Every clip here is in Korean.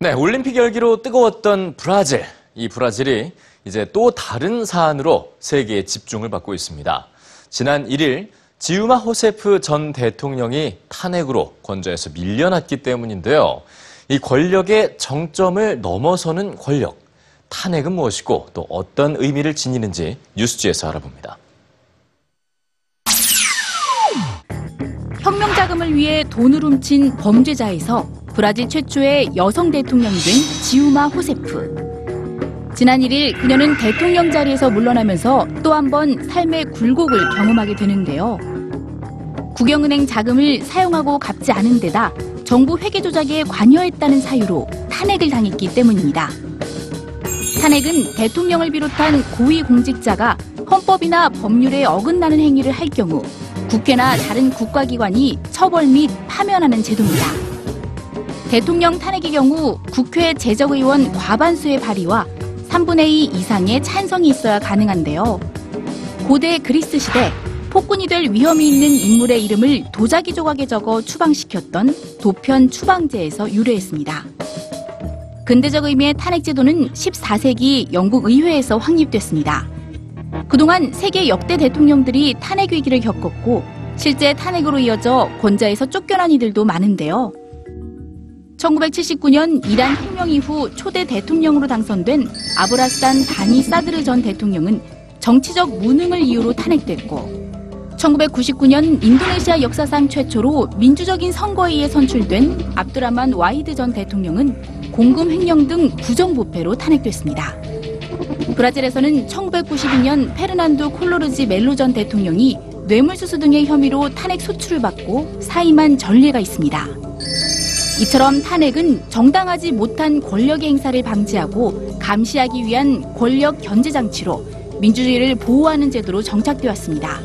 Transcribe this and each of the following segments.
네, 올림픽 열기로 뜨거웠던 브라질. 이 브라질이 이제 또 다른 사안으로 세계의 집중을 받고 있습니다. 지난 1일 지우마 호세프 전 대통령이 탄핵으로 권좌에서 밀려났기 때문인데요. 이 권력의 정점을 넘어서는 권력. 탄핵은 무엇이고 또 어떤 의미를 지니는지 뉴스지에서 알아봅니다. 혁명 자금을 위해 돈을 훔친 범죄자에서 브라질 최초의 여성 대통령이 된 지우마 호세프. 지난 1일 그녀는 대통령 자리에서 물러나면서 또 한 번 삶의 굴곡을 경험하게 되는데요. 국영은행 자금을 사용하고 갚지 않은 데다 정부 회계 조작에 관여했다는 사유로 탄핵을 당했기 때문입니다. 탄핵은 대통령을 비롯한 고위 공직자가 헌법이나 법률에 어긋나는 행위를 할 경우 국회나 다른 국가기관이 처벌 및 파면하는 제도입니다. 대통령 탄핵의 경우 국회 재적의원 과반수의 발의와 3분의 2 이상의 찬성이 있어야 가능한데요. 고대 그리스 시대 폭군이 될 위험이 있는 인물의 이름을 도자기 조각에 적어 추방시켰던 도편 추방제에서 유래했습니다. 근대적 의미의 탄핵 제도는 14세기 영국 의회에서 확립됐습니다. 그동안 세계 역대 대통령들이 탄핵 위기를 겪었고 실제 탄핵으로 이어져 권좌에서 쫓겨난 이들도 많은데요. 1979년 이란 혁명 이후 초대 대통령으로 당선된 아브라산 다니 사드르 전 대통령은 정치적 무능을 이유로 탄핵됐고 1999년 인도네시아 역사상 최초로 민주적인 선거에 의해 선출된 압두라만 와히드 전 대통령은 공금 횡령 등 부정부패로 탄핵됐습니다. 브라질에서는 1992년 페르난도 콜로르지 멜로 전 대통령이 뇌물수수 등의 혐의로 탄핵 소추를 받고 사임한 전례가 있습니다. 이처럼 탄핵은 정당하지 못한 권력의 행사를 방지하고 감시하기 위한 권력 견제 장치로 민주주의를 보호하는 제도로 정착되었습니다.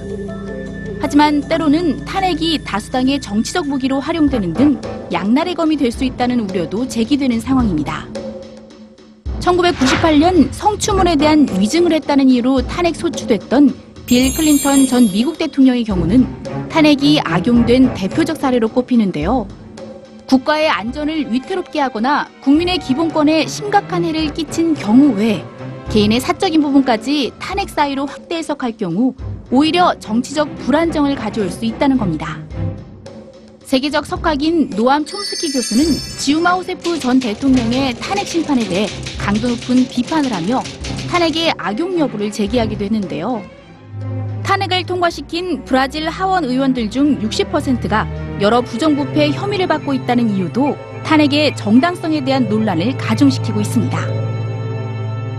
하지만 때로는 탄핵이 다수당의 정치적 무기로 활용되는 등 양날의 검이 될 수 있다는 우려도 제기되는 상황입니다. 1998년 성추문에 대한 위증을 했다는 이유로 탄핵 소추됐던 빌 클린턴 전 미국 대통령의 경우는 탄핵이 악용된 대표적 사례로 꼽히는데요. 국가의 안전을 위태롭게 하거나 국민의 기본권에 심각한 해를 끼친 경우 외에 개인의 사적인 부분까지 탄핵 사유로 확대 해석할 경우 오히려 정치적 불안정을 가져올 수 있다는 겁니다. 세계적 석학인 노암 촘스키 교수는 지우마 호세프 전 대통령의 탄핵 심판에 대해 강도 높은 비판을 하며 탄핵의 악용 여부를 제기하기도 했는데요. 탄핵을 통과시킨 브라질 하원 의원들 중 60%가 여러 부정부패 혐의를 받고 있다는 이유도 탄핵의 정당성에 대한 논란을 가중시키고 있습니다.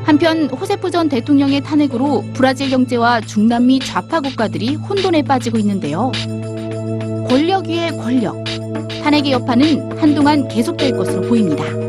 한편 호세프 전 대통령의 탄핵으로 브라질 경제와 중남미 좌파 국가들이 혼돈에 빠지고 있는데요. 권력 위의 권력. 탄핵의 여파는 한동안 계속될 것으로 보입니다.